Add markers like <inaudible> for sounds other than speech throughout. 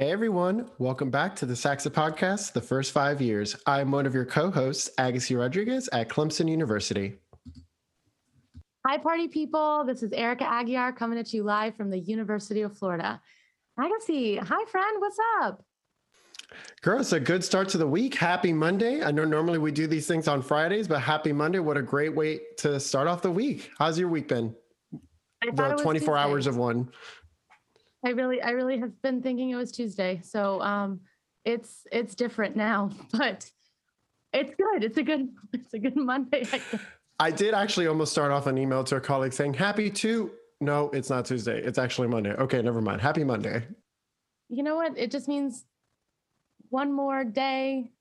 Hey everyone, welcome back to the Saxa Podcast, the first five years. I'm one of your co-hosts, Agassy Rodriguez at Clemson University. Hi, party people. This is Erica Aguiar coming at you live from the University of Florida. Agassy, hi friend, what's up? Girl, it's a good start to the week. Happy Monday. I know normally we do these things on Fridays, but happy Monday. What a great way to start off the week. How's your week been? The it was 24 Tuesday. hours of one. I really, I really have been thinking it was Tuesday. So um it's it's different now, <laughs> but it's good. It's a good, <laughs> it's a good Monday. I. I did actually almost start off an email to a colleague saying, Happy to. No, it's not Tuesday. It's actually Monday. Okay, never mind. Happy Monday. You know what? It just means one more day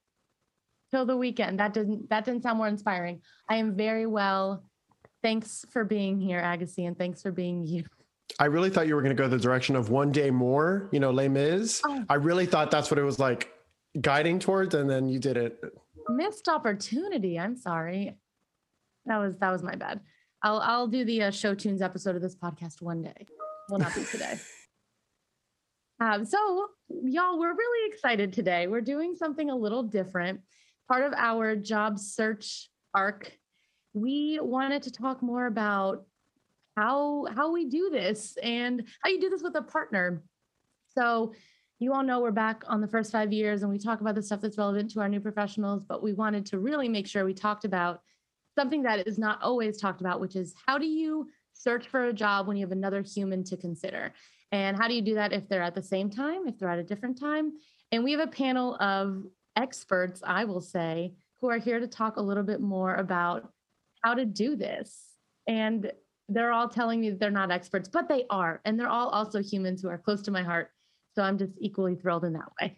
till the weekend. That didn't that didn't sound more inspiring. I am very well. Thanks for being here, Agassy, and thanks for being you. I really thought you were going to go the direction of one day more, you know, Les Mis. Oh. I really thought that's what it was like guiding towards, and then you did it. missed opportunity. I'm sorry. That was that was my bad. I'll I'll do the uh, show tunes episode of this podcast one day. Will not be today. <laughs> um, so y'all, we're really excited today. We're doing something a little different. Part of our job search arc, we wanted to talk more about how how we do this and how you do this with a partner. So you all know we're back on the first five years and we talk about the stuff that's relevant to our new professionals, but we wanted to really make sure we talked about something that is not always talked about, which is how do you search for a job when you have another human to consider? And how do you do that if they're at the same time, if they're at a different time? And we have a panel of experts, I will say, who are here to talk a little bit more about how to do this. And they're all telling me that they're not experts, but they are. And they're all also humans who are close to my heart. So I'm just equally thrilled in that way.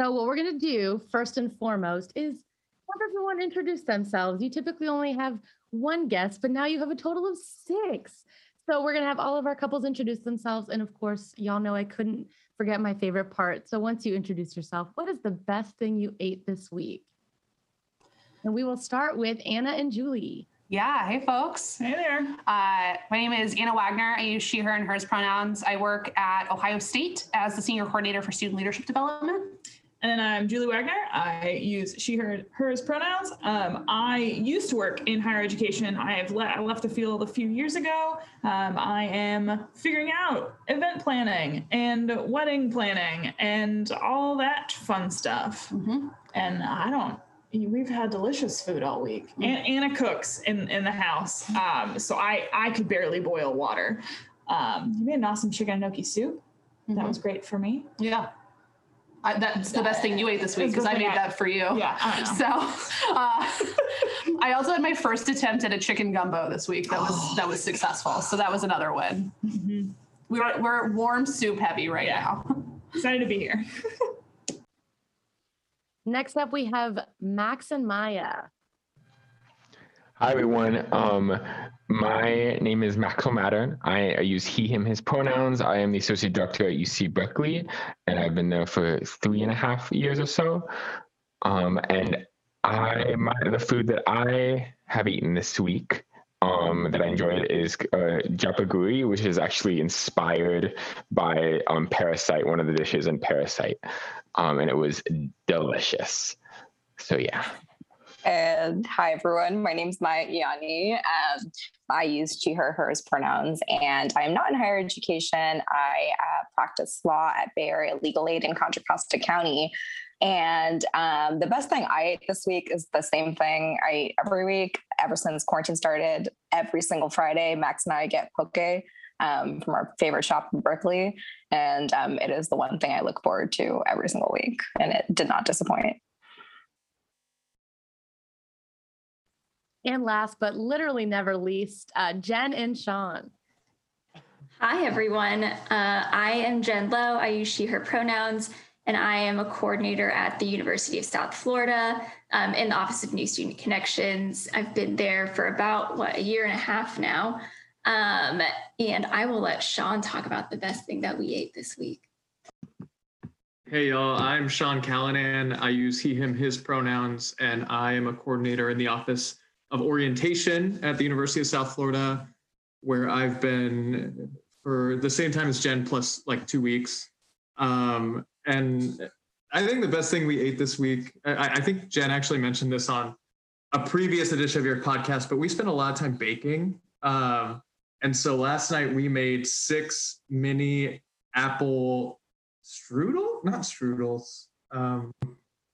So what we're going to do first and foremost is have everyone introduce themselves. You typically only have one guest, but now you have a total of six. So we're going to have all of our couples introduce themselves. And of course, y'all know I couldn't forget my favorite part. So once you introduce yourself, what is the best thing you ate this week? And we will start with Anna and Julie. Yeah, hey folks. Hey there. Uh, my name is Anna Wagner. I use she, her, and hers pronouns. I work at Ohio State as the senior coordinator for student leadership development. And then I'm Julie Wagner. I use she, her, hers pronouns. Um, I used to work in higher education. I have le- I left the field a few years ago. Um, I am figuring out event planning and wedding planning and all that fun stuff. Mhm. And I don't. We've had delicious food all week. And Anna cooks in in the house, um, so I I could barely boil water. Um, you made an awesome chicken enoki soup. That Mhm. was great for me. Yeah. I, that's the best thing you ate this week because I made that for you. Yeah, I. So uh, <laughs> I also had my first attempt at a chicken gumbo this week. That was that was successful. So that was another win. Mhm. We're we're warm soup heavy right Yeah. now. <laughs> Excited to be here. <laughs> Next up, we have Max and Maya. Hi everyone. Um, my name is Max Mattern. I, I use he, him, his pronouns. I am the associate director at UC Berkeley, and I've been there for three and a half years or so. Um, and I, my, the food that I have eaten this week um, that I enjoyed is uh, japaguri, which is actually inspired by um, Parasite, one of the dishes in Parasite, um, and it was delicious. So yeah. And hi, everyone. My name's Maya Iyyani. Um, I use she, her, hers pronouns, and I am not in higher education. I uh, practice law at Bay Area Legal Aid in Contra Costa County. And um, the best thing I ate this week is the same thing I eat every week ever since quarantine started. Every single Friday, Max and I get poke um, from our favorite shop in Berkeley. And um, it is the one thing I look forward to every single week. And it did not disappoint. And last but literally never least, uh, Jen and Sean. Hi, everyone. Uh, I am Jen Loh. I use she, her pronouns, and I am a coordinator at the University of South Florida um, in the Office of New Student Connections. I've been there for about, what, a year and a half now. Um, and I will let Sean talk about the best thing that we ate this week. Hey y'all, I'm Sean Callinan. I use he, him, his pronouns, and I am a coordinator in the Office of Orientation at the University of South Florida, where I've been for the same time as Jen plus like two weeks. Um, and I think the best thing we ate this week, I, I think Jen actually mentioned this on a previous edition of your podcast, but we spent a lot of time baking. Um, and so last night we made six mini apple strudel, not strudels. Um,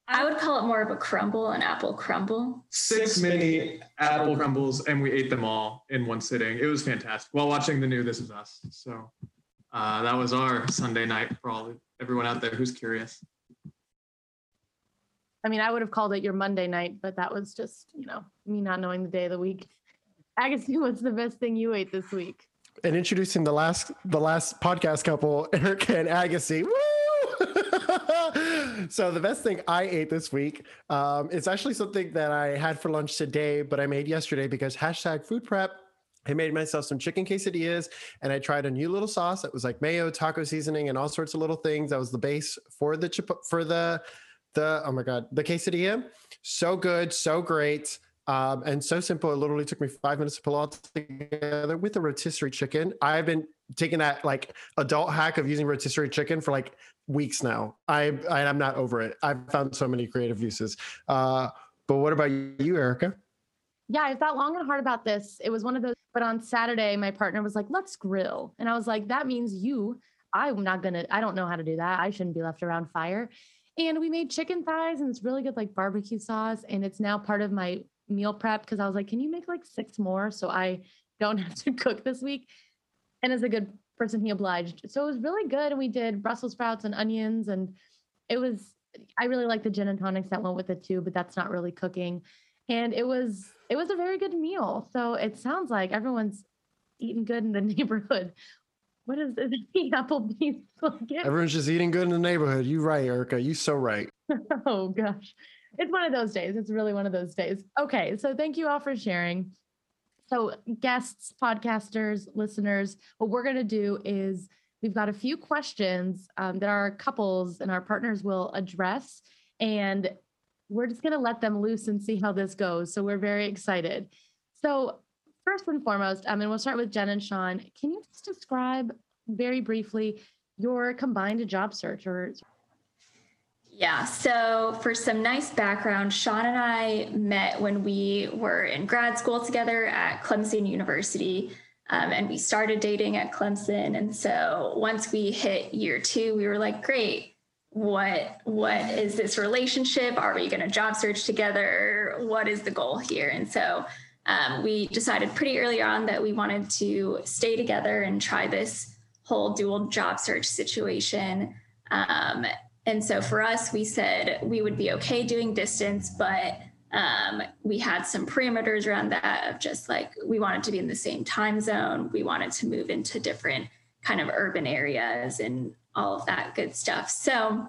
I would call it more of a crumble, an apple crumble. six mini apple crumbles, and we ate them all in one sitting. It was fantastic while watching the new This Is Us. So uh, that was our Sunday night for all everyone out there who's curious. I mean, I would have called it your Monday night, but that was just, you know, me not knowing the day of the week. <laughs> Agassy, what's the best thing you ate this week? And introducing the last the last podcast couple, <laughs> Erica and Agassy. Woo! <laughs> so the best thing I ate this week um, is actually something that I had for lunch today, but I made yesterday because hashtag food prep. I made myself some chicken quesadillas and I tried a new little sauce that was like mayo, taco seasoning, and all sorts of little things. That was the base for the chip for the the oh my god the quesadilla. So good, so great. Um, and so simple. It literally took me five minutes to pull all together with the rotisserie chicken. I've been taking that like adult hack of using rotisserie chicken for like weeks now. I, I am not over it. I've found so many creative uses. Uh, but what about you, Erica? Yeah, I thought long and hard about this. It was one of those, but on Saturday, my partner was like, let's grill. And I was like, that means you. I'm not going to, I don't know how to do that. I shouldn't be left around fire. And we made chicken thighs and it's really good, like barbecue sauce. And it's now part of my meal prep because I was like, can you make like six more so I don't <laughs> have to cook this week? And as a good person, he obliged. So it was really good. And we did Brussels sprouts and onions. And it was, I really like the gin and tonics that went with it too, but that's not really cooking. And it was, it was a very good meal. So it sounds like everyone's eating good in the <laughs> neighborhood. What is it? The <laughs> Applebee's? Everyone's just eating good in the neighborhood. You right, Erica. You so right. <laughs> oh gosh. It's one of those days. It's really one of those days. Okay. So thank you all for sharing. So, guests, podcasters, listeners, what we're going to do is we've got a few questions um, that our couples and our partners will address. And we're just going to let them loose and see how this goes. So, we're very excited. So, first and foremost, um, and we'll start with Jen and Sean. Can you just describe very briefly your combined job search or yeah, so for some nice background, Sean and I met when we were in grad school together at Clemson University. Um, and we started dating at Clemson. And so once we hit year two, we were like, great, what what is this relationship? Are we going to job search together? What is the goal here? And so um, we decided pretty early on that we wanted to stay together and try this whole dual job search situation. Um, and so for us, we said we would be okay doing distance, but um, we had some parameters around that of just like we wanted to be in the same time zone. We wanted to move into different kind of urban areas and all of that good stuff. So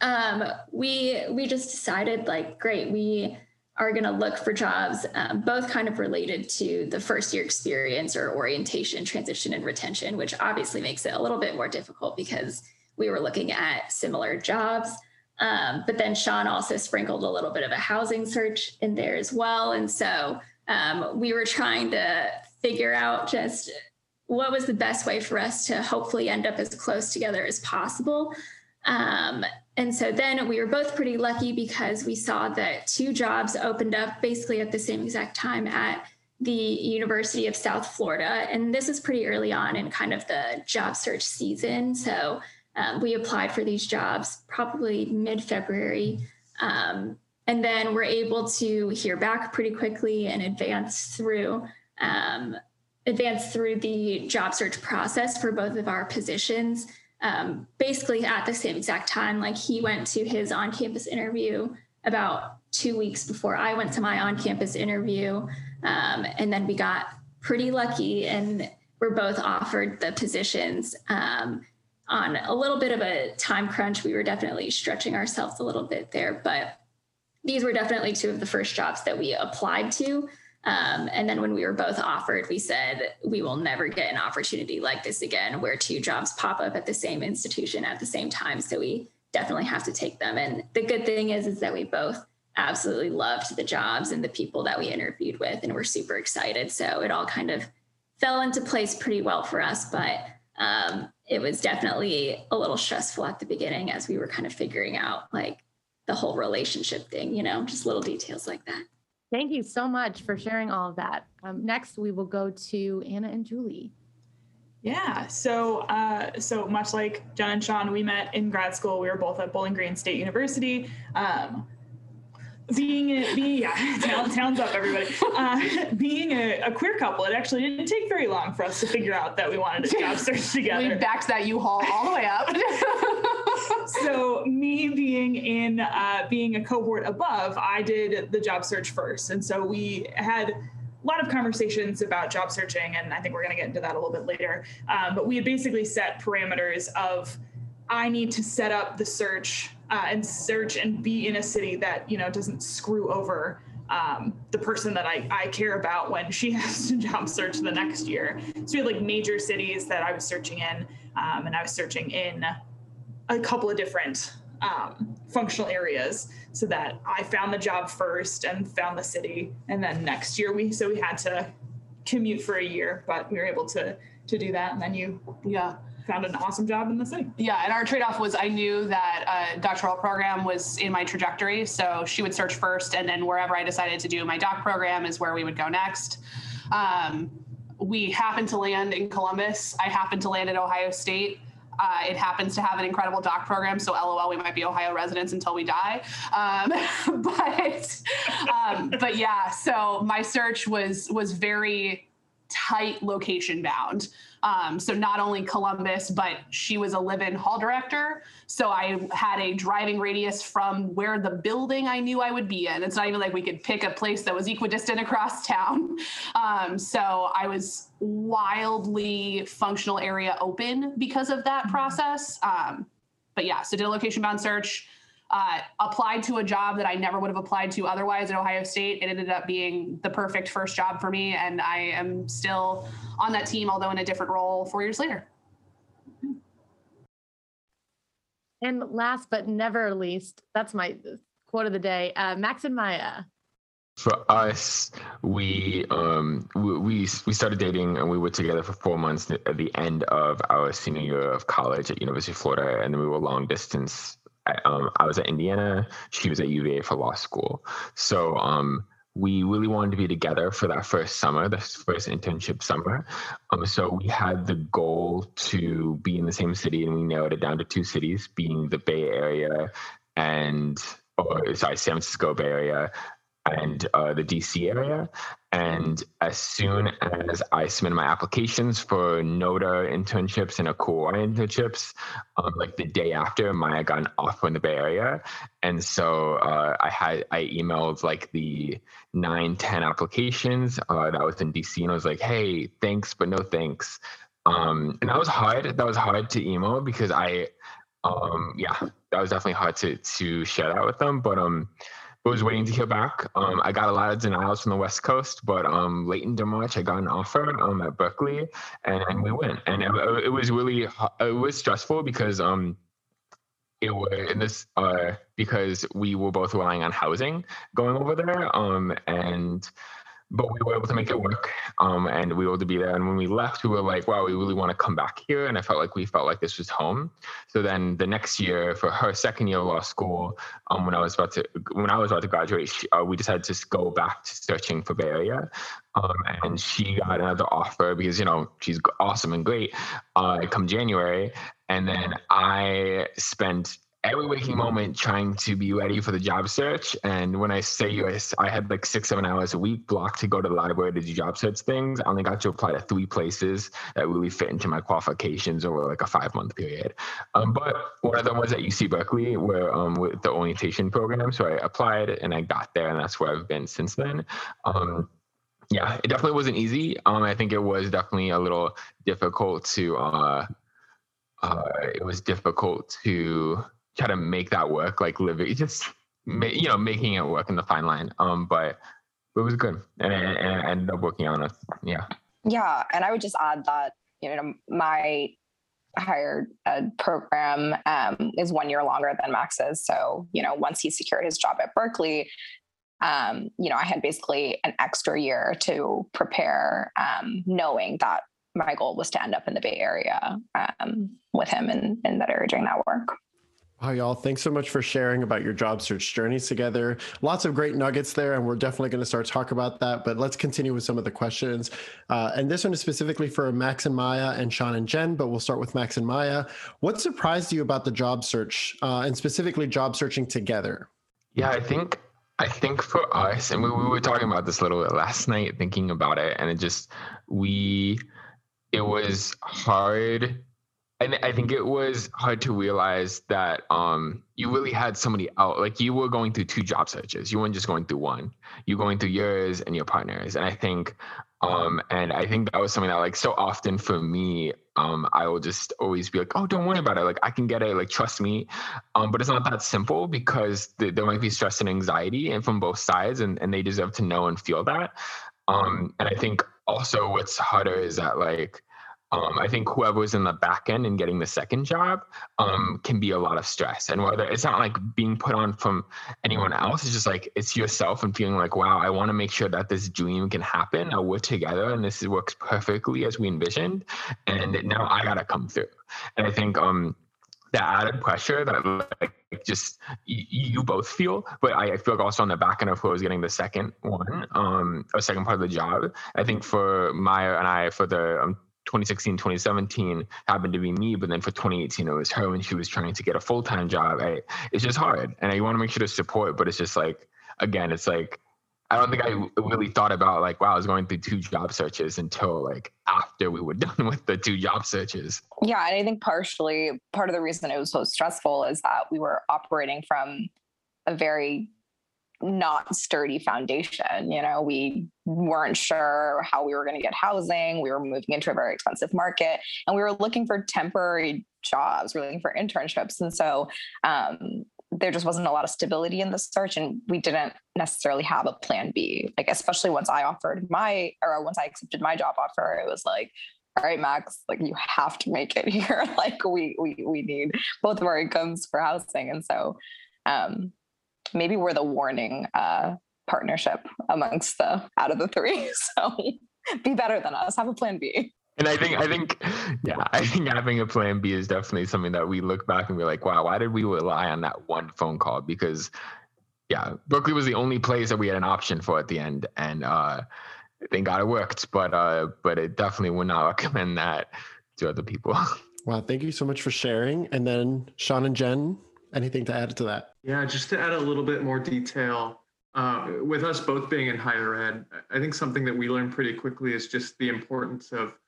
um, we we just decided like, great, we are going to look for jobs, um, both kind of related to the first year experience or orientation, transition, and retention, which obviously makes it a little bit more difficult because we were looking at similar jobs. Um, but then Sean also sprinkled a little bit of a housing search in there as well. And so um, we were trying to figure out just what was the best way for us to hopefully end up as close together as possible. Um, and so then we were both pretty lucky because we saw that two jobs opened up basically at the same exact time at the University of South Florida. And this is pretty early on in kind of the job search season. So um, we applied for these jobs probably mid February. Um, and then we're able to hear back pretty quickly and advance through um, advance through the job search process for both of our positions um, basically at the same exact time like he went to his on-campus interview about two weeks before i went to my on-campus interview um, and then we got pretty lucky and we're both offered the positions um, on a little bit of a time crunch. We were definitely stretching ourselves a little bit there, but these were definitely two of the first jobs that we applied to. Um, and then when we were both offered, we said, we will never get an opportunity like this again, where two jobs pop up at the same institution at the same time. So we definitely have to take them. And the good thing is, is that we both absolutely loved the jobs and the people that we interviewed with, and we're super excited. So it all kind of fell into place pretty well for us. But um, it was definitely a little stressful at the beginning as we were kind of figuring out like the whole relationship thing, you know, just little details like that. Thank you so much for sharing all of that. Um, next, we will go to Anna and Julie. Yeah. So, uh, so much like Jen and Sean, we met in grad school. We were both at Bowling Green State University. Um, being a, being yeah, <laughs> town, towns up everybody. Uh, being a, a, queer couple, it actually didn't take very long for us to figure out that we wanted to job search <laughs> together. We backed that U-Haul all the way up. <laughs> so me being in uh, being a cohort above, I did the job search first, and so we had a lot of conversations about job searching, and I think we're going to get into that a little bit later. Um, but we had basically set parameters of I need to set up the search uh, and search and be in a city that you know doesn't screw over um, the person that I, I care about when she <laughs> has to job search the next year. So we had like major cities that I was searching in, um, and I was searching in a couple of different um, functional areas so that I found the job first and found the city, and then next year we so we had to commute for a year, but we were able to to do that, and then you yeah found an awesome job in the city. Yeah, and our trade-off was I knew that a doctoral program was in my trajectory, so she would search first, and then wherever I decided to do my doc program is where we would go next. Um, we happened to land in Columbus. I happened to land at Ohio State. Uh, it happens to have an incredible doc program, so LOL, we might be Ohio residents until we die. Um, <laughs> but um, but yeah, so my search was was very tight location bound. Um, so not only Columbus, but she was a live-in hall director. So I had a driving radius from where the building I knew I would be in. It's not even like we could pick a place that was equidistant <laughs> across town. Um, so I was wildly functional area open because of that mm-hmm. process. Um, but yeah, so did a location bound search uh, applied to a job that I never would have applied to otherwise at Ohio State. It ended up being the perfect first job for me, and I am still on that team, although in a different role four years later. And last but never least, that's my quote of the day uh, Max and Maya. For us, we um we, we we started dating and we were together for four months at the end of our senior year of college at University of Florida, and then we were long distance um, I was at Indiana. She was at UVA for law school. So um, we really wanted to be together for that first summer, the first internship summer. Um, so we had the goal to be in the same city, and we narrowed it down to two cities, being the Bay Area and or sorry, San Francisco Bay Area and uh, the DC area. And as soon as I submitted my applications for NODA internships and ACUHO internships, um, like the day after, Maya got an offer in the Bay Area. And so uh, I had, I emailed like the nine, 10 applications uh, that was in DC and I was like, hey, thanks, but no thanks. Um, and that was hard. That was hard to email because I, um, yeah, that was definitely hard to, to share that with them. But, um, was waiting to hear back. Um, I got a lot of denials from the West Coast, but um, late in March, I got an offer um, at Berkeley, and, we went. And it, it, was really it was stressful because um, it was in this uh, because we were both relying on housing going over there, um, and but we were able to make it work um, and we were able to be there. And when we left we were like wow we really want to come back here and i felt like we felt like this was home. So then the next year for her second year of law school um, when i was about to when i was about to graduate uh, we decided to go back to searching for bay area. Um, and she got another offer because you know she's awesome and great uh, come january. And then i spent every waking moment trying to be ready for the job search. And when I say US, I had like six, seven hours a week blocked to go to the library to do job search things. I only got to apply to three places that really fit into my qualifications over like a five month period. Um, but one of them was at UC Berkeley, where um, with the orientation program. So I applied and I got there, and that's where I've been since then. Um, yeah, it definitely wasn't easy. Um, I think it was definitely a little difficult to. Uh, uh, it was difficult to try to make that work, like living, just you know, making it work in the fine line. Um, but it was good, and, and, and I ended up working on it. Yeah. Yeah, and I would just add that you know my higher ed program um, is one year longer than Max's. So you know, once he secured his job at Berkeley, um, you know, I had basically an extra year to prepare, um, knowing that my goal was to end up in the Bay Area um, with him in, in that area doing that work. Wow, y'all, thanks so much for sharing about your job search journeys together. Lots of great nuggets there, and we're definitely going to start talk about that. But let's continue with some of the questions. Uh, and this one is specifically for Max and Maya and Sean and Jen, but we'll start with Max and Maya. What surprised you about the job search, uh, and specifically job searching together? Yeah, I think I think for us, and we, we were talking about this a little bit last night, thinking about it, and it just we it was hard and I think it was hard to realize that um, you really had somebody out. Like you were going through two job searches. You weren't just going through one. You're going through yours and your partners. And I think, um, and I think that was something that like so often for me, um, I will just always be like, oh, don't worry about it. Like I can get it. Like trust me. Um, but it's not that simple because th- there might be stress and anxiety, and from both sides, and and they deserve to know and feel that. Um, and I think also what's harder is that like um, I think whoever's in the back end and getting the second job um, can be a lot of stress. And whether it's not like being put on from anyone else, it's just like it's yourself and feeling like, wow, I want to make sure that this dream can happen. Now we're together and this works perfectly as we envisioned. And now I got to come through. And I think um, the added pressure that like just you, both feel, but I feel like also on the back end of who was getting the second one, um, second part of the job. I think for Maya and I, for the um, 2016, 2017 happened to be me, but then for 2018 it was her when she was trying to get a full time job. I, it's just hard, and I want to make sure to support, but it's just like again, it's like I don't think I really thought about like wow, I was going through two job searches until like after we were <laughs> done with the two job searches. Yeah, and I think partially part of the reason it was so stressful is that we were operating from a very not sturdy foundation. You know, we weren't sure how we were going to get housing. We were moving into a very expensive market and we were looking for temporary jobs. We were looking for internships. And so um, there just wasn't a lot of stability in the search and we didn't necessarily have a plan B. Like, especially once I offered my, or once I accepted my job offer, it was like, all right, Max, like you have to make it here. <laughs> like we, we, we need both of our incomes for housing. And so, um, maybe we're the warning uh, partnership amongst the out of the three. <laughs> So be better than us. Have a plan B. And I think I think yeah, I think having a plan B is definitely something that we look back and we're like, wow, why did we rely on that one phone call? Because yeah, Berkeley was the only place that we had an option for at the end. And uh thank God it worked. But uh but it definitely would not <laughs> recommend that to other people. Wow, thank you so much for sharing. And then Sean and Jen, anything to add to that? Yeah, just to add a little bit more detail, uh, with us both being in higher ed, I think something that we learned pretty quickly is just the importance of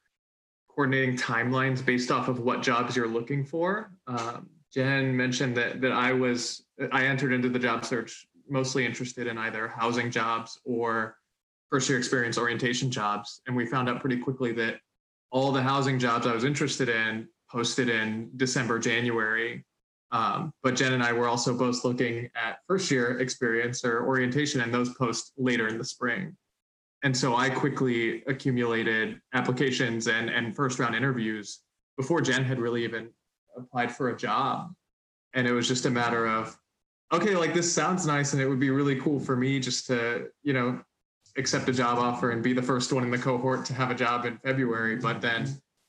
coordinating timelines based off of what jobs you're looking for. Um, Jen mentioned that that I was I entered into the job search mostly interested in either housing jobs or first year experience orientation jobs, and we found out pretty quickly that all the housing jobs I was interested in posted in December, January, um, but Jen and I were also both looking at first year experience or orientation and those posts later in the spring. And so I quickly accumulated applications and, and first round interviews before Jen had really even applied for a job. And it was just a matter of, okay, like this sounds nice and it would be really cool for me just to, you know, accept a job offer and be the first one in the cohort to have a job in February. But then,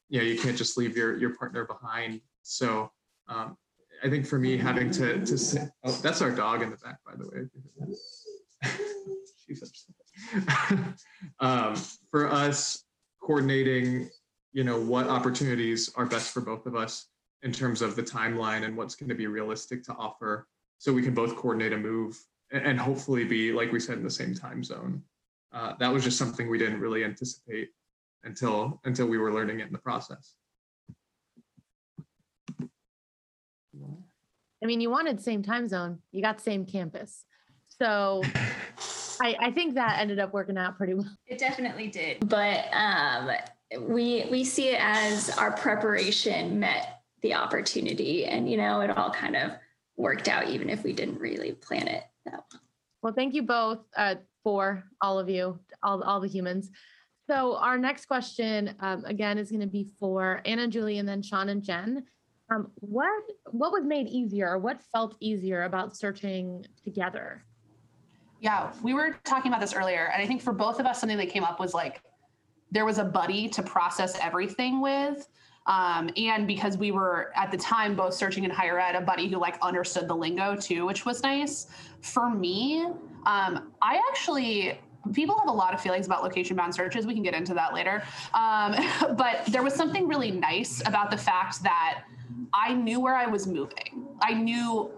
you know, you can't just leave your, your partner behind. So um, I think for me having to to sit, oh that's our dog in the back by the way. She's upset. um, for us coordinating, you know, what opportunities are best for both of us in terms of the timeline and what's going to be realistic to offer, so we can both coordinate a move and, hopefully be like we said in the same time zone. Uh, that was just something we didn't really anticipate until until we were learning it in the process. I mean, you wanted same time zone, you got same campus. So <laughs> I, I think that ended up working out pretty well. It definitely did. But um, we we see it as our preparation met the opportunity, and you know, it all kind of worked out, even if we didn't really plan it that well. Well, thank you both uh, for all of you, all all the humans. So our next question, um, again, is going to be for Anna, Julie, and then Sean and Jen. Um, what what was made easier? What felt easier about searching together? Yeah, we were talking about this earlier, and I think for both of us, something that came up was like there was a buddy to process everything with. Um, and because we were at the time both searching in higher ed, a buddy who like understood the lingo too, which was nice. For me, um, I actually people have a lot of feelings about location bound searches. We can get into that later. Um, <laughs> but there was something really nice about the fact that I knew where I was moving. I knew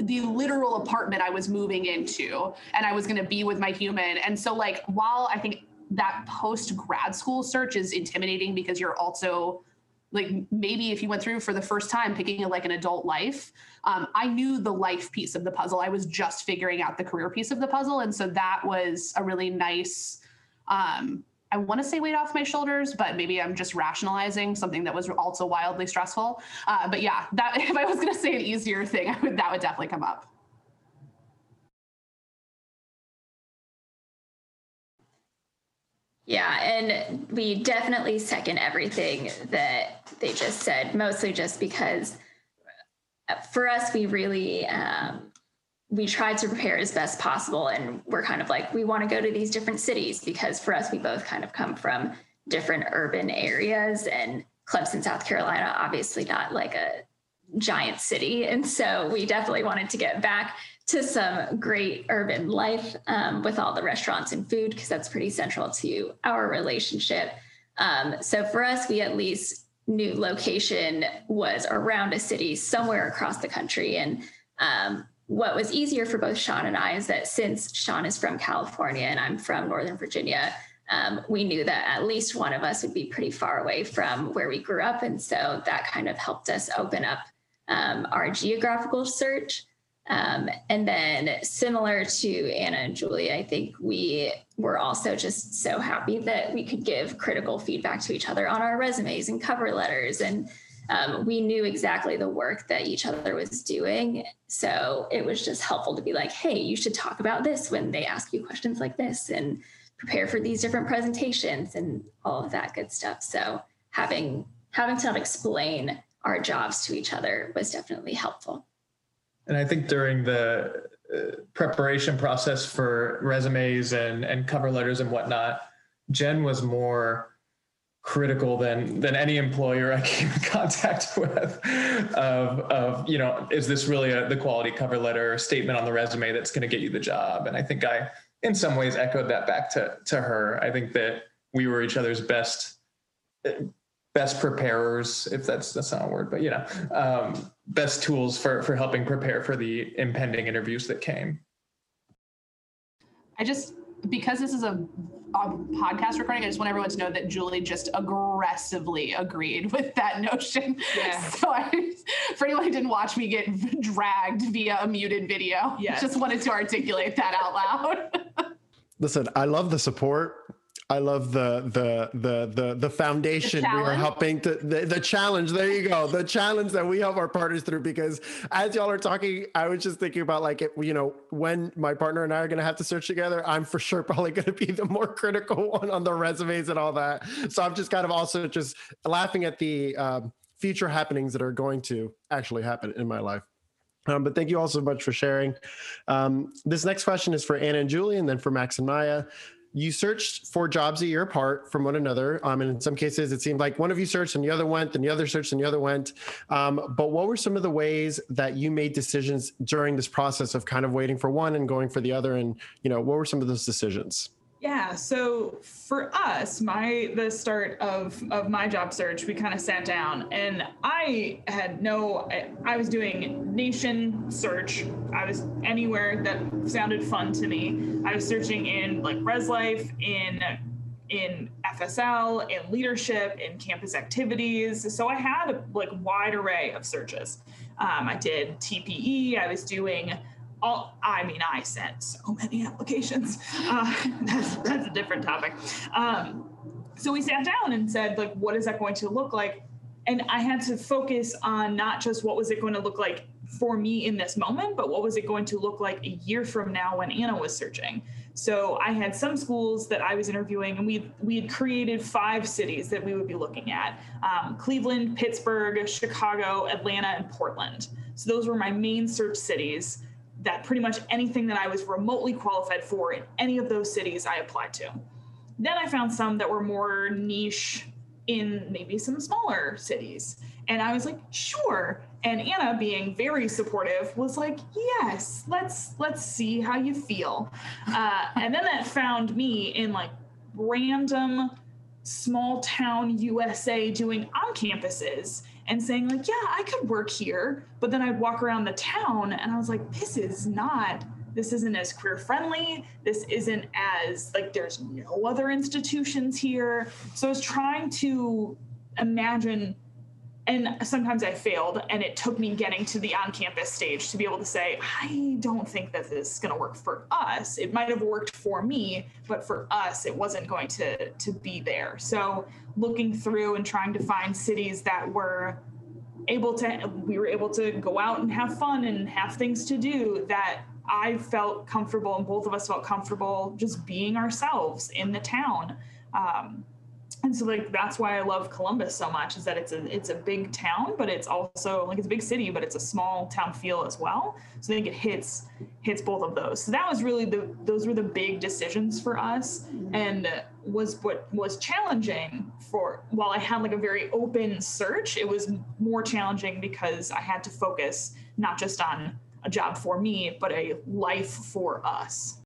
the literal apartment I was moving into, and I was going to be with my human. And so, like, while I think that post grad school search is intimidating because you're also like maybe if you went through for the first time picking a, like an adult life um, i knew the life piece of the puzzle i was just figuring out the career piece of the puzzle and so that was a really nice um, i want to say weight off my shoulders but maybe i'm just rationalizing something that was also wildly stressful. Uh, but yeah that <laughs> if i was going to say an easier thing would, that would definitely come up. Yeah, and we definitely second everything that they just said, mostly just because uh, for us, we really um, we tried to prepare as best possible, and we're kind of like we want to go to these different cities because for us, we both kind of come from different urban areas, and Clemson, South Carolina, obviously not like a giant city, and so we definitely wanted to get back to some great urban life um, with all the restaurants and food, because that's pretty central to our relationship. Um, so for us, we at least knew location was around a city somewhere across the country. And um, what was easier for both Sean and I is that since Sean is from California and I'm from Northern Virginia, um, we knew that at least one of us would be pretty far away from where we grew up. And so that kind of helped us open up um, our geographical search. Um, and then, similar to Anna and Julie, I think we were also just so happy that we could give critical feedback to each other on our resumes and cover letters. And um, we knew exactly the work that each other was doing. So it was just helpful to be like, hey, you should talk about this when they ask you questions like this and prepare for these different presentations and all of that good stuff. So having having to explain our jobs to each other was definitely helpful. And I think during the uh, preparation process for resumes and, and cover letters and whatnot, Jen was more critical than than any employer I came in <laughs> contact with of of you know is this really a, the quality cover letter statement on the resume that's going to get you the job and I think I in some ways echoed that back to to her I think that we were each other's best best preparers, if that's that's not a word, but you know, um, best tools for for helping prepare for the impending interviews that came. I just because this is a, a, podcast recording, I just want everyone to know that Julie just aggressively agreed <laughs> with that notion. Yeah. <laughs> So I, for anyone who didn't watch me get <laughs> dragged via a muted video, yes. just wanted to articulate that out loud. Listen, I love the support. I love the the the the the foundation the we are helping to the, the challenge. There you go. The challenge that we help our partners through because as y'all are talking, I was just thinking about like it, you know, when my partner and I are gonna have to search together, I'm for sure probably gonna be the more critical <laughs> one on the resumes and all that. So I'm just kind of also just laughing at the um, future happenings that are going to actually happen in my life. Um, but thank you all so much for sharing. Um, this next question is for Anna and Julie, and then for Max and Maya you searched for jobs a year apart from one another. Um, and in some cases, it seemed like one of you searched and the other went, and the other searched and the other went. Um, but what were some of the ways that you made decisions during this process of kind of waiting for one and going for the other? And you know, what were some of those decisions? Yeah, so for us, my the start of of my job search, we kind of sat down and I had no I, I, was doing nation search. I was anywhere that sounded fun to me. I was searching in like Res Life, in in FSL, in leadership, in campus activities. So I had a like wide array of searches. Um, I did TPE. I was doing all i mean i sent so many applications. Uh, <laughs> that's, that's a different topic. Um, so we sat down and said like what is that going to look like? And i had to focus on not just what was it going to look like for me in this moment but what was it going to look like a year from now when anna was searching. So i had some schools that i was interviewing and we we had created five cities that we would be looking at um, cleveland pittsburgh chicago atlanta and portland. So those were my main search cities that pretty much anything that I was remotely qualified for in any of those cities I applied to. then I found some that were more niche in maybe some smaller cities. And I was like, sure. And Anna, being very supportive, was like, yes, let's let's see how you feel. Uh, and then that found me in like random small town USA doing on campuses and saying like, yeah, I could work here. But then I'd walk around the town and I was like, this is not this isn't as queer friendly this isn't as like there's no other institutions here so i was trying to imagine and sometimes i failed and it took me getting to the on campus stage to be able to say i don't think that this is going to work for us it might have worked for me but for us it wasn't going to to be there so looking through and trying to find cities that were able to we were able to go out and have fun and have things to do that I felt comfortable, and both of us felt comfortable just being ourselves in the town. Um, and so like that's why I love Columbus so much is that it's a it's a big town, but it's also like it's a big city, but it's a small town feel as well. So I think it hits hits both of those. So that was really the those were the big decisions for us, and was what was challenging for. While I had like a very open search, it was more challenging because I had to focus not just on a job for me, but a life for us.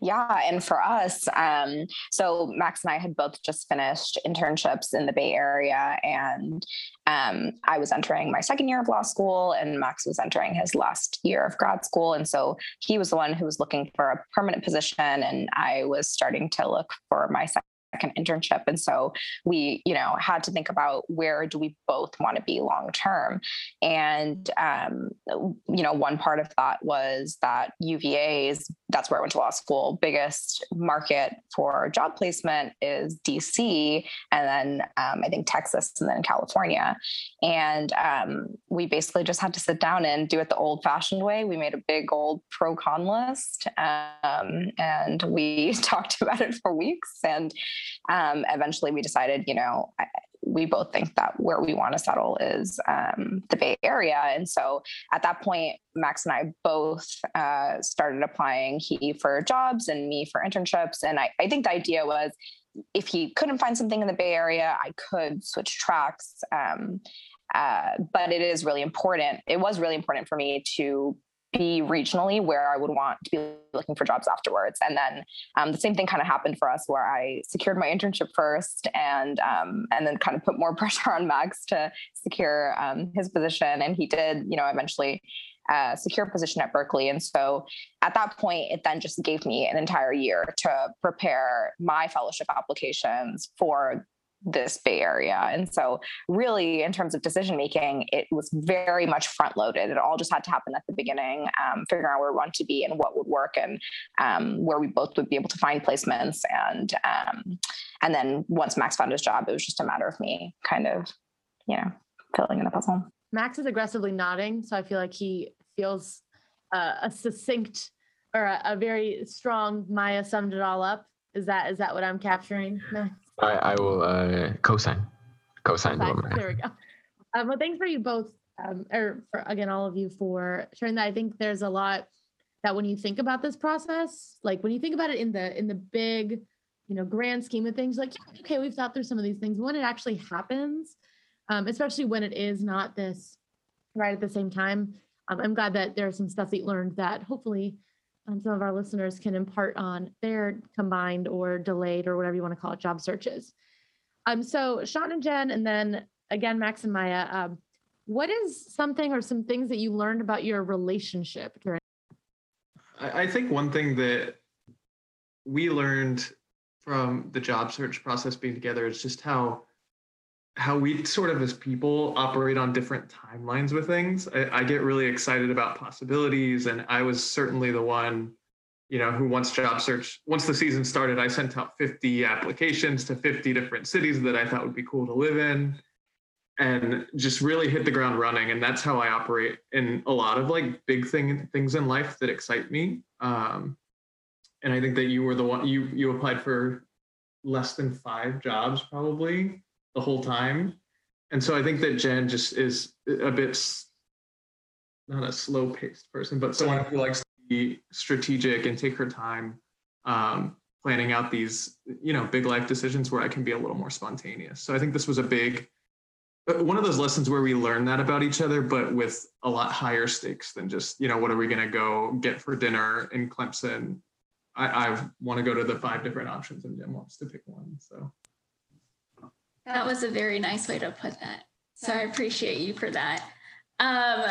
Yeah, and for us, um, so Max and I had both just finished internships in the Bay Area, and um, I was entering my second year of law school, and Max was entering his last year of grad school. And so he was the one who was looking for a permanent position, and I was starting to look for my second internship. And so we you know had to think about where do we both want to be long term? And um, you know one part of that was that uva's that's where i went to law school. Biggest market for job placement is dc and then um, i think texas and then california. And um, we basically just had to sit down and do it the old fashioned way. We made a big old pro con list um, and we <laughs> talked about it for weeks. And um, eventually we decided, you know, I, we both think that where we want to settle is um, the Bay Area. And so at that point, Max and I both uh, started applying, he for jobs and me for internships. And I, I think the idea was if he couldn't find something in the Bay Area, I could switch tracks. Um, uh, but it is really important. It was really important for me to be regionally where I would want to be looking for jobs afterwards. And then um, the same thing kind of happened for us where I secured my internship first and um, and then kind of put more <laughs> pressure on Max to secure um, his position. And he did, you know, eventually uh, secure position at Berkeley. And so at that point, it then just gave me an entire year to prepare my fellowship applications for this Bay Area. And so, really, in terms of decision making, it was very much front loaded. It all just had to happen at the beginning, um, figuring out where we want to be and what would work, and um, where we both would be able to find placements. And um, and then once Max found his job, it was just a matter of me kind of, you know, filling in the puzzle. Max is aggressively nodding, so I feel like he feels uh, a succinct or a, a very strong Maya summed it all up. Is that is that what I'm capturing? I, I will uh, co-sign. Co-sign. There we go. Um, well, thanks for you both, um, or for again all of you for sharing that. I think there's a lot that when you think about this process, like when you think about it in the in the big, you know, grand scheme of things, like okay, we've thought through some of these things. When it actually happens, um, especially when it is not this right at the same time, um, I'm glad that there's some stuff that you learned that hopefully um, some of our listeners can impart on their combined or delayed or whatever you want to call it job searches. Um, so Sean and Jen, and then again Max and Maya, um, what is something or some things that you learned about your relationship during? I think one thing that we learned from the job search process being together is just how how we sort of as people operate on different timelines with things. I, I, get really excited about possibilities, and I was certainly the one, you know, who once job search once the season started, I sent out 50 applications to 50 different cities that I thought would be cool to live in, and just really hit the ground running. And that's how I operate in a lot of like big thing things in life that excite me. Um, and I think that you were the one you you applied for less than five jobs probably the whole time. And so I think that Jen just is a bit not a slow paced person, but someone who likes to be strategic and take her time. Um, planning out these you know big life decisions where I can be a little more spontaneous. So I think this was a big uh, one of those lessons where we learn that about each other, but with a lot higher stakes than just you know what are we going to go get for dinner in Clemson. I, I want to go to the five different options, and Jen wants to pick one. So That was a very nice way to put that. So I appreciate you for that. Um,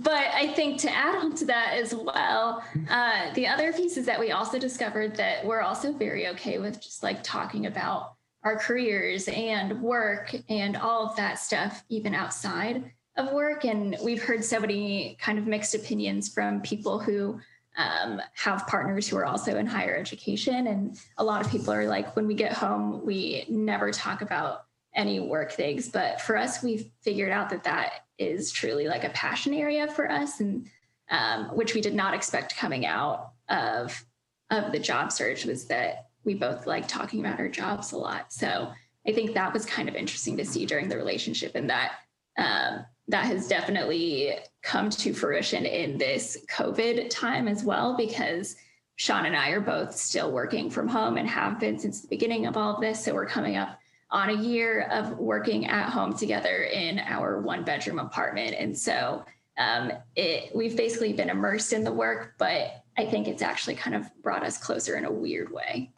but I think to add on to that as well, uh, the other piece is that we also discovered that we're also very okay with just like talking about our careers and work and all of that stuff, even outside of work. And we've heard so many kind of mixed opinions from people who um, have partners who are also in higher education. And a lot of people are like, when we get home, we never talk about any work things. But for us, we've figured out that that is truly like a passion area for us, and um, which we did not expect coming out of of the job search was that we both like talking about our jobs a lot. So I think that was kind of interesting to see during the relationship, and that um, that has definitely come to fruition in this COVID time as well, because Sean and I are both still working from home and have been since the beginning of all of this. So we're coming up on a year of working at home together in our one bedroom apartment. And so um, it, we've basically been immersed in the work, but I think it's actually kind of brought us closer in a weird way.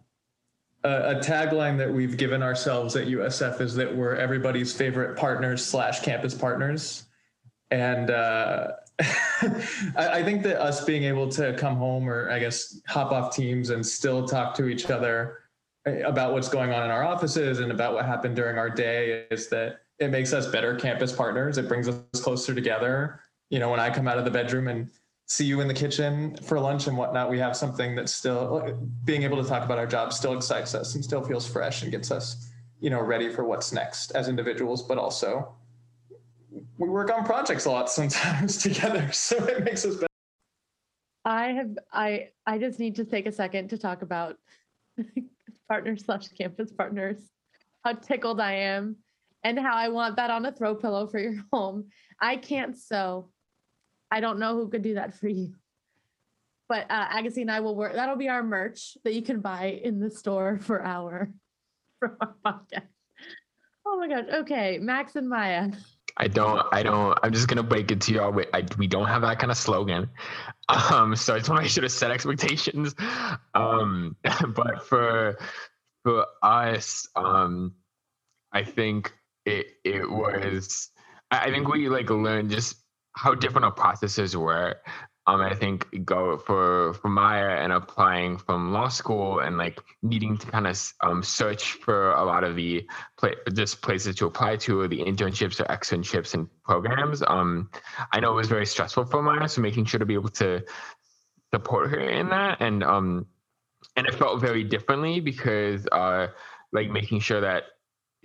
a tagline that we've given ourselves at USF is that we're everybody's favorite partners slash campus partners. And uh, <laughs> I, I think that us being able to come home or I guess hop off teams and still talk to each other about what's going on in our offices and about what happened during our day is that it makes us better campus partners. It brings us closer together. You know, when I come out of the bedroom and see you in the kitchen for lunch and whatnot, we have something that's still being able to talk about our job still excites us and still feels fresh and gets us, you know, ready for what's next as individuals, but also we work on projects a lot sometimes <laughs> together. So it makes us better. I have I I just need to take a second to talk about <laughs> partners slash campus partners, how tickled I am, and how I want that on a throw pillow for your <laughs> home. I can't sew. I don't know who could do that for you. But uh, Agassy and I will work. That'll be our merch that you can buy in the store for our <laughs> for our podcast. Oh my gosh. Okay, Max and Maya. I don't. I don't. I'm just gonna break it to y'all. We, I, we don't have that kind of slogan. Um, so I just want to make sure to set expectations. Um, <laughs> but for for us, um, I think it it was. I, I think we like learned just how different our processes were um, I think go for for Maya and applying from law school and like needing to kind of um, search for a lot of the pla- just places to apply to or the internships or externships and programs. Um, I know it was very stressful for Maya, so making sure to be able to support her in that and um and it felt very differently because uh like making sure that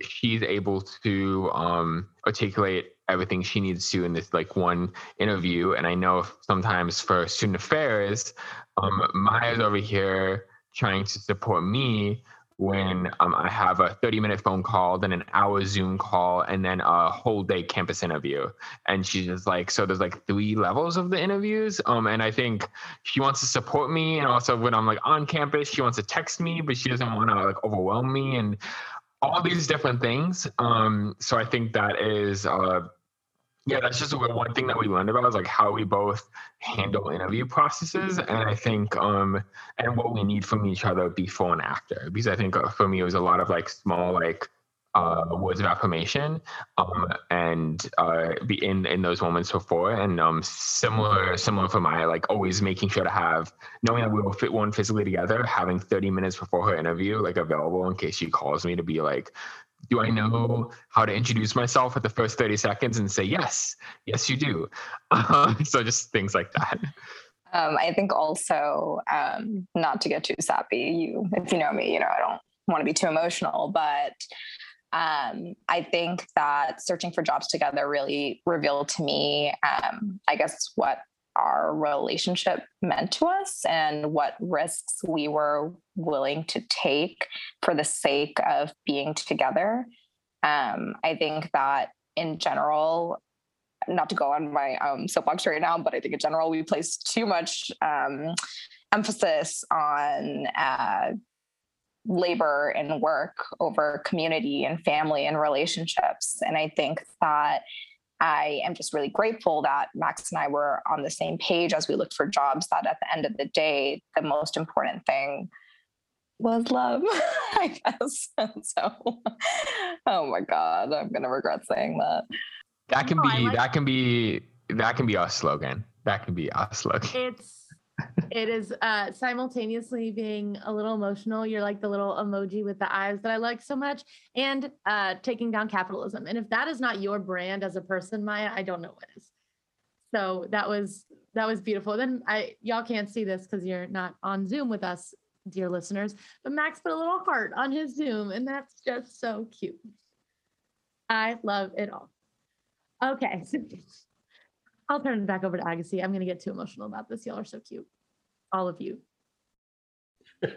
she's able to um articulate everything she needs to in this like one interview. And I know sometimes for student affairs, um, Maya's over here trying to support me when um, I have a 30 minute phone call, then an hour Zoom call, and then a whole day campus interview. And she's just like, so there's like three levels of the interviews. Um, and I think she wants to support me. And also when I'm like on campus, she wants to text me, but she doesn't want to like overwhelm me and all these different things. Um, so I think that is uh, yeah, that's just one thing that we learned about is like how we both handle interview processes, and I think um and what we need from each other before and after. Because I think uh, for me it was a lot of like small like uh, words of affirmation um, and uh, be in in those moments before and um, similar similar for my like always making sure to have knowing that we will fit one physically together having 30 minutes before her interview like available in case she calls me to be like do I know how to introduce myself at the first 30 seconds and say, yes, yes, you do? <laughs> So just things like that. Um, I think also, um, not to get too sappy, you, if you know me, you know, I don't want to be too emotional, but um, I think that searching for jobs together really revealed to me, um, I guess, what our relationship meant to us and what risks we were willing to take for the sake of being together. Um, I think that in general, not to go on my um, soapbox right now, but I think in general, we place too much um, emphasis on uh, labor and work over community and family and relationships. And I think that I am just really grateful that Max and I were on the same page as we looked for jobs, that at the end of the day, the most important thing was love, <laughs> I guess. <laughs> And so, oh my God, I'm going to regret saying that. That can No, be like- that can be that can be our slogan. That can be our slogan. It's it is uh simultaneously being a little emotional. You're like the little emoji with the eyes that I like so much, and uh taking down capitalism. And if that is not your brand as a person, Maya, I don't know what is. So that was that was beautiful. Then I y'all can't see this because you're not on Zoom with us, dear listeners. But Max put a little heart on his Zoom, and that's just so cute. I love it all. Okay. <laughs> I'll turn it back over to Agassy. I'm going to get too emotional about this. Y'all are so cute. All of you. <laughs>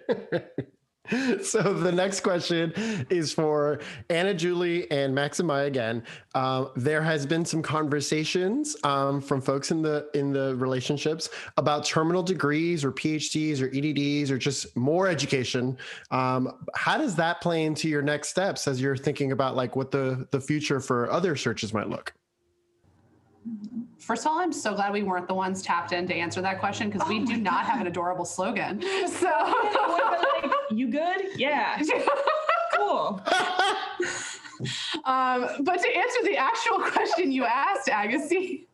so the next question is for Anna Julie and Max and Maya again. Um, there has been some conversations um, from folks in the in the relationships about terminal degrees or PhDs or EDDs or just more education. Um, how does that play into your next steps as you're thinking about like what the the future for other searches might look? First of all, I'm so glad we weren't the ones tapped in to answer that question because we do not have an adorable slogan. <laughs> So, like, you good? Yeah. <laughs> Cool. um, but to answer the actual question you asked, Agassy,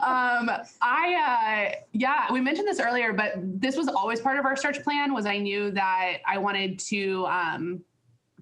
um, I, uh, yeah, we mentioned this earlier, but this was always part of our search plan. Was I knew that I wanted to. Um,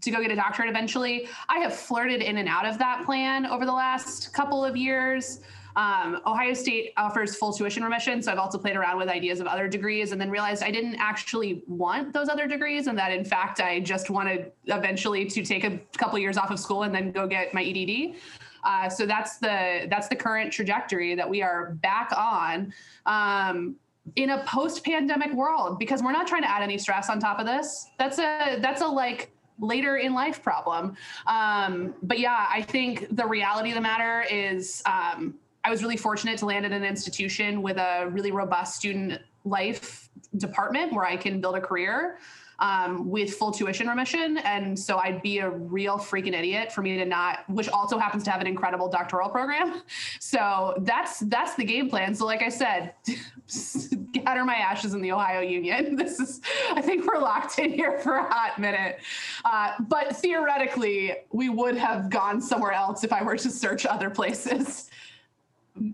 to go get a doctorate eventually. I have flirted in and out of that plan over the last couple of years. Um, Ohio State offers full tuition remission, so I've also played around with ideas of other degrees and then realized I didn't actually want those other degrees and that in fact I just wanted eventually to take a couple years off of school and then go get my EDD. Uh, so that's the that's the current trajectory that we are back on. Um, in a post-pandemic world because we're not trying to add any stress on top of this that's a that's a like later in life problem. Um, but yeah, I think the reality of the matter is um, I was really fortunate to land at an institution with a really robust student life department where I can build a career um, with full tuition remission. And so I'd be a real freaking idiot for me to not, which also happens to have an incredible doctoral program. <laughs> So that's that's the game plan. So like I said, <laughs> scatter my ashes in the Ohio Union. <laughs> This is, I think we're locked in here for a hot minute. Uh, but theoretically, we would have gone somewhere else if I were to search other places.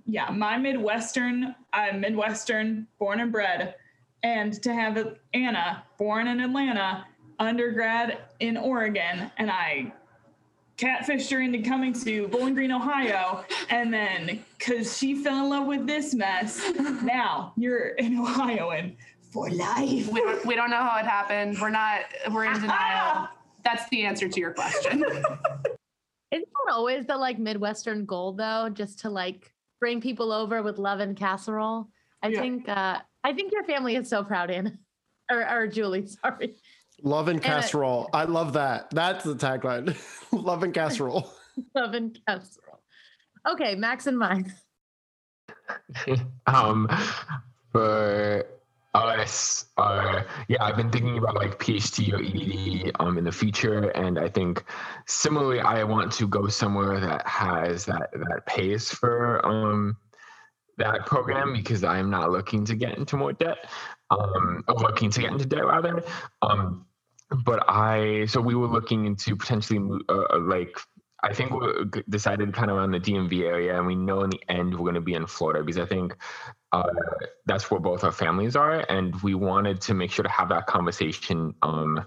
yeah, my Midwestern, I'm Midwestern, born and bred, and to have Anna, born in Atlanta, undergrad in Oregon, and I catfished her into coming to Bowling Green, Ohio, and then because she fell in love with this mess, <laughs> now you're an Ohioan for life. We don't, we don't know how it happened. We're not, we're in denial. <laughs> That's the answer to your question. <laughs> Isn't that always the like Midwestern goal though? Just to like bring people over with love and casserole. I Yeah. think uh I think your family is so proud, Anna. Or, or Julie, <laughs> sorry. Love and And I- casserole. I love that. That's the tagline. <laughs> Love and casserole. <laughs> Love and casserole. Okay, Max and mine. um, for us, uh, yeah, I've been thinking about like PhD or EDD um, in the future, and I think similarly, I want to go somewhere that has that that pays for um, that program because I'm not looking to get into more debt, um, looking to get into debt rather. Um, but I, so we were looking into potentially uh, uh, like I think we decided kind of around the DMV area, and we know in the end we're going to be in Florida because I think uh, that's where both our families are, and we wanted to make sure to have that conversation. Um,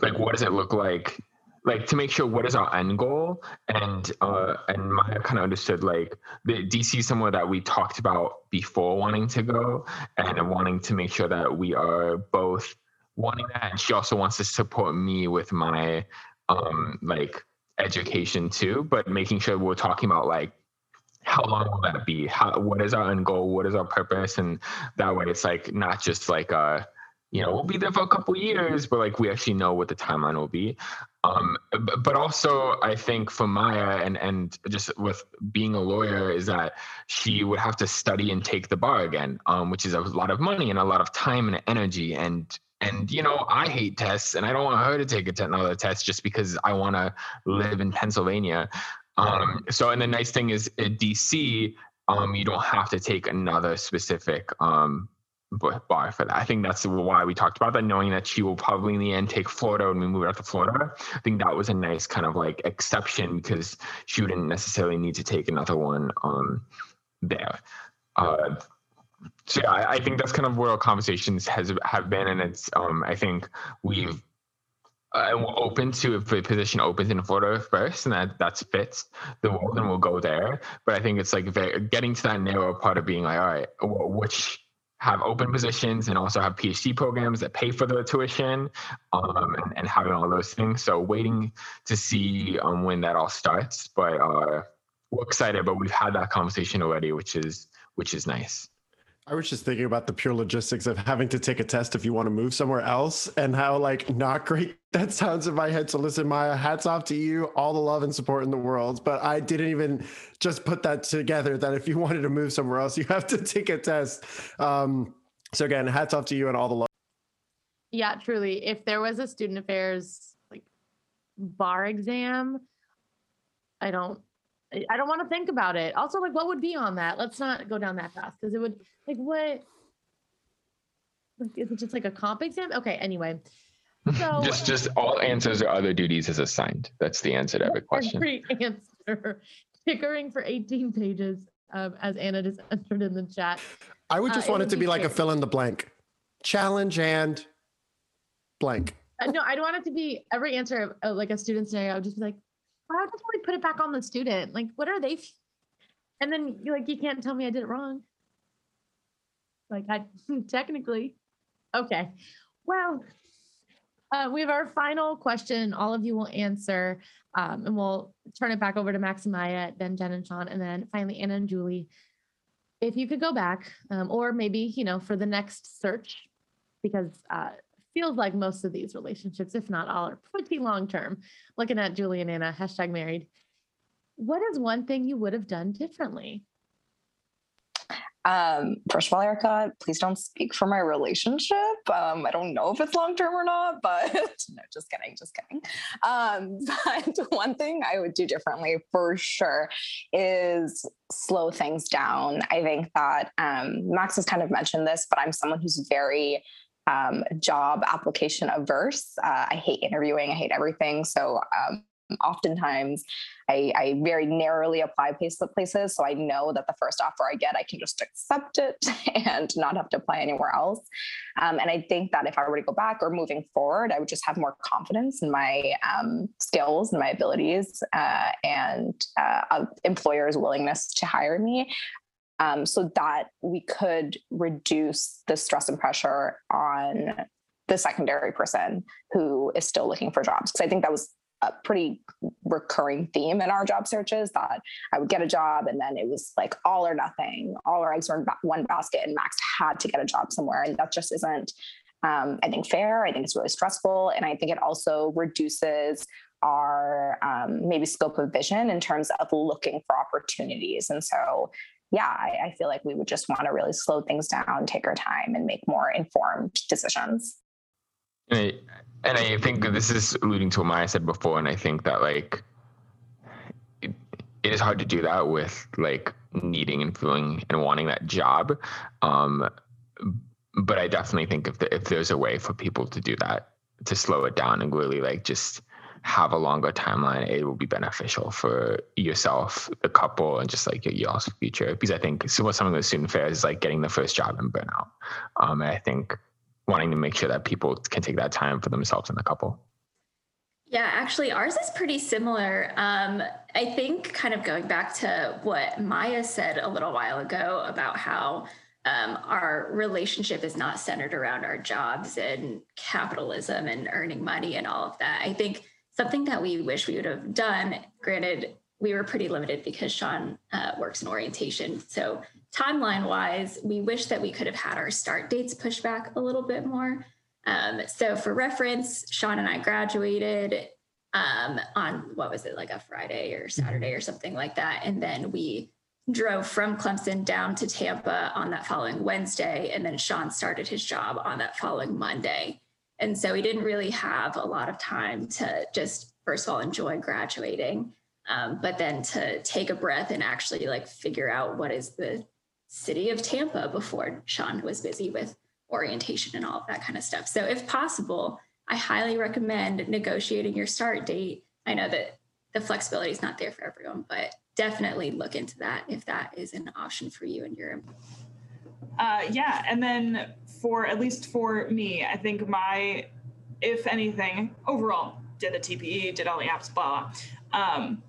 like, what does it look like? Like to make sure what is our end goal, and uh, and Maya kind of understood like the DC somewhere that we talked about before wanting to go, and wanting to make sure that we are both wanting that, and she also wants to support me with my um like education too, but making sure we're talking about like how long will that be? How what is our end goal? What is our purpose? And that way it's like not just like uh you know, we'll be there for a couple years, but like we actually know what the timeline will be. Um, but also I think for Maya and and just with being a lawyer is that she would have to study and take the bar again, um, which is a lot of money and a lot of time and energy and and you know, I hate tests, and I don't want her to take another test just because I want to live in Pennsylvania. Um, so, and the nice thing is at DC, um, you don't have to take another specific um, bar for that. I think that's why we talked about that, knowing that she will probably in the end take Florida when we move out to Florida. I think that was a nice kind of like exception because she wouldn't necessarily need to take another one um, there. Uh, so yeah, I, I, think that's kind of where our conversations has have been, and it's um, I think we've uh, open to if the position opens in Florida first, and that that fits the world, then we'll go there. But I think it's like getting to that narrow part of being like, all right, which have open positions and also have PhD programs that pay for the tuition um, and, and, having all those things. So waiting to see um, when that all starts, but uh, we're excited. But we've had that conversation already, which is which is nice. I was just thinking about the pure logistics of having to take a test if you want to move somewhere else and how like not great <laughs> that sounds in my head. So listen, Maya, hats off to you, all the love and support in the world. But I didn't even just put that together that if you <laughs> wanted to move somewhere else, you have to take a test. Um, so again, hats off to you and all the love. Yeah, truly. If there was a student affairs like bar exam, I don't I don't want to think about it. Also, like, what would be on that? Let's not go down that path because it would, like, what? Like, is it just like a comp exam? Okay. Anyway, so <laughs> just just all answers or other duties is assigned. That's the answer to every question. Every <laughs> answer. Tickering for 18 pages, um, as Anna just <laughs> entered in the chat. I would just uh, want it, it to be, be like a fill in the blank, challenge and blank. Uh, no, I don't want it to be every answer uh, like a student scenario. I would just be like, I just want to put it back on the student. Like, what are they? F-? And then you're like you can't tell me I did it wrong. Like I <laughs> technically, okay. Well, uh, we have our final question. All of you will answer, um, and we'll turn it back over to Max and Maya, then Jen and Sean, and then finally Anna and Julie. If you could go back, um, or maybe you know for the next search, because uh, feels like most of these relationships, if not all, are pretty long term. Looking at Julie and Anna, hashtag married. What is one thing you would have done differently? Um, first of all, Erica, please don't speak for my relationship. Um, I don't know if it's long term or not, but <laughs> no, just kidding, just kidding. Um, <laughs> but one thing I would do differently for sure is slow things down. I think that um, Max has kind of mentioned this, but I'm someone who's very um, job application averse. Uh, I hate interviewing. I hate everything. So um, oftentimes I, I, very narrowly apply places. So I know that the first offer I get, I can just accept it <laughs> and not have to apply anywhere else. Um, and I think that if I were to go back or moving forward, I would just have more confidence in my um, skills and my abilities uh, and uh, employers' willingness to hire me um, so that we could reduce the stress and pressure on the secondary person who is still looking for jobs. Because I think that was a pretty recurring theme in our job searches that I would get a job and then it was like all or nothing, all our eggs were in one basket, and Max had to get a job somewhere. And that just isn't, um, I think, fair. I think it's really stressful. And I think it also reduces our um, maybe scope of vision in terms of looking for opportunities. And so yeah, I, I feel like we would just want to really slow things down, take our time, and make more informed decisions. And I, and I think this is alluding to what Maya said before, and I think that like it, it is hard to do that with like needing and feeling and wanting that job. Um, but I definitely think if the, if there's a way for people to do that, to slow it down and really like just have a longer timeline, it will be beneficial for yourself, the couple, and just like your all's future. Because I think so what something with student affairs is like getting the first job and burnout. Um, and I think wanting to make sure that people can take that time for themselves and the couple. Yeah, actually, ours is pretty similar. Um, I think, kind of going back to what Maya said a little while ago about how um, our relationship is not centered around our jobs and capitalism and earning money and all of that. I think something that we wish we would have done. Granted, we were pretty limited because Sean uh, works in orientation. So, timeline wise, we wish that we could have had our start dates pushed back a little bit more. Um, so, for reference, Sean and I graduated um, on what was it, like a Friday or Saturday or something like that. And then we drove from Clemson down to Tampa on that following Wednesday. And then Sean started his job on that following Monday. And so we didn't really have a lot of time to just, first of all, enjoy graduating, um, but then to take a breath and actually like figure out what is the city of Tampa before Sean was busy with orientation and all of that kind of stuff. So if possible, I highly recommend negotiating your start date. I know that the flexibility is not there for everyone, but definitely look into that if that is an option for you and your Uh, yeah, and then for at least for me, I think my, if anything, overall did the TPE, did all the apps, blah. blah. Um,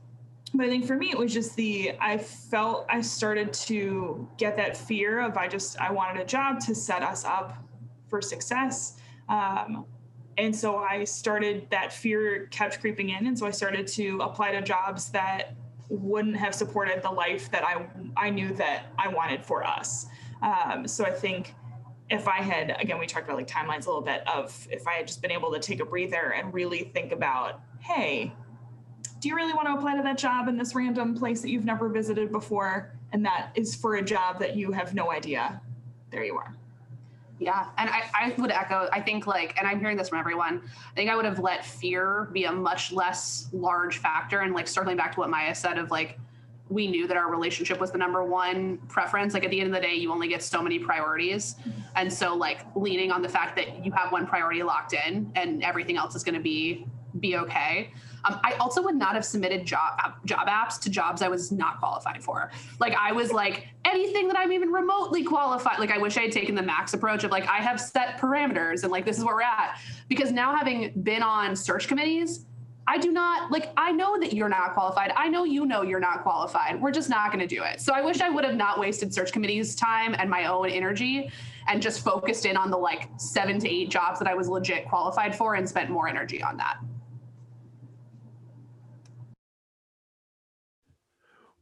but I think for me, it was just the I felt I started to get that fear of I just I wanted a job to set us up for success. Um, and so I started that fear kept creeping in, and so I started to apply to jobs that wouldn't have supported the life that I I knew that I wanted for us. Um, so I think if I had again we talked about like timelines a little bit of if I had just been able to take a breather and really think about hey do you really want to apply to that job in this random place that you've never visited before and that is for a job that you have no idea there you are Yeah, and I, I would echo. I think like, and I'm hearing this from everyone. I think I would have let fear be a much less large factor, and like circling back to what Maya said of like, we knew that our relationship was the number one preference. Like at the end of the day, you only get so many priorities, and so like leaning on the fact that you have one priority locked in, and everything else is going to be be okay. Um, I also would not have submitted job job apps to jobs I was not qualified for. Like I was like anything that I'm even remotely qualified. Like I wish I had taken the max approach of like I have set parameters and like this is where we're at. Because now having been on search committees, I do not like I know that you're not qualified. I know you know you're not qualified. We're just not going to do it. So I wish I would have not wasted search committees time and my own energy and just focused in on the like 7 to 8 jobs that I was legit qualified for and spent more energy on that.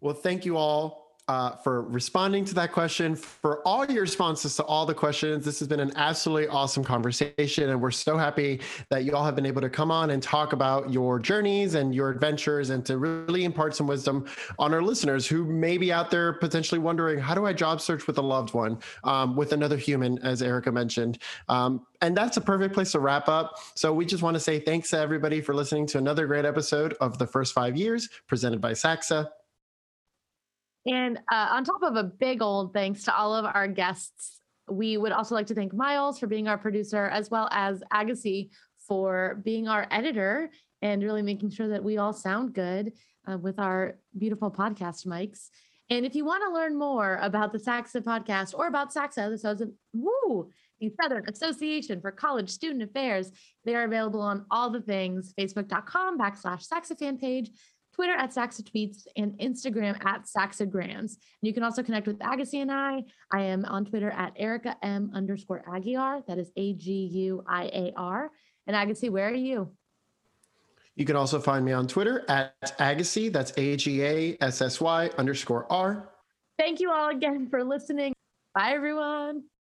Well, thank you all uh, for responding to that question, for all your responses to all the questions. This has been an absolutely awesome conversation. And we're so happy that you all have been able to come on and talk about your journeys and your adventures and to really impart some wisdom on our listeners who may be out there potentially wondering how do I job search with a loved one, um, with another human, as Erica mentioned. Um, and that's a perfect place to wrap up. So we just want to say thanks to everybody for listening to another great episode of The First Five Years presented by SACSA. And uh, on top of a big old thanks to all of our guests, we would also like to thank Miles for being our producer, as well as Agassy for being our editor and really making sure that we all sound good uh, with our beautiful podcast mics. And if you want to learn more about the SACSA podcast or about SACSA, the Southern, woo, the Southern Association for College Student Affairs, they are available on all the things facebook.com backslash fan page, Twitter at SACSA Tweets, and Instagram at Saxagrams. You can also connect with Agassy and I. I am on Twitter at Erica M underscore Aguiar. That is A G U I A R. And Agassy, where are you? You can also find me on Twitter at Agassy. That's A G A S S Y underscore R. Thank you all again for listening. Bye, everyone.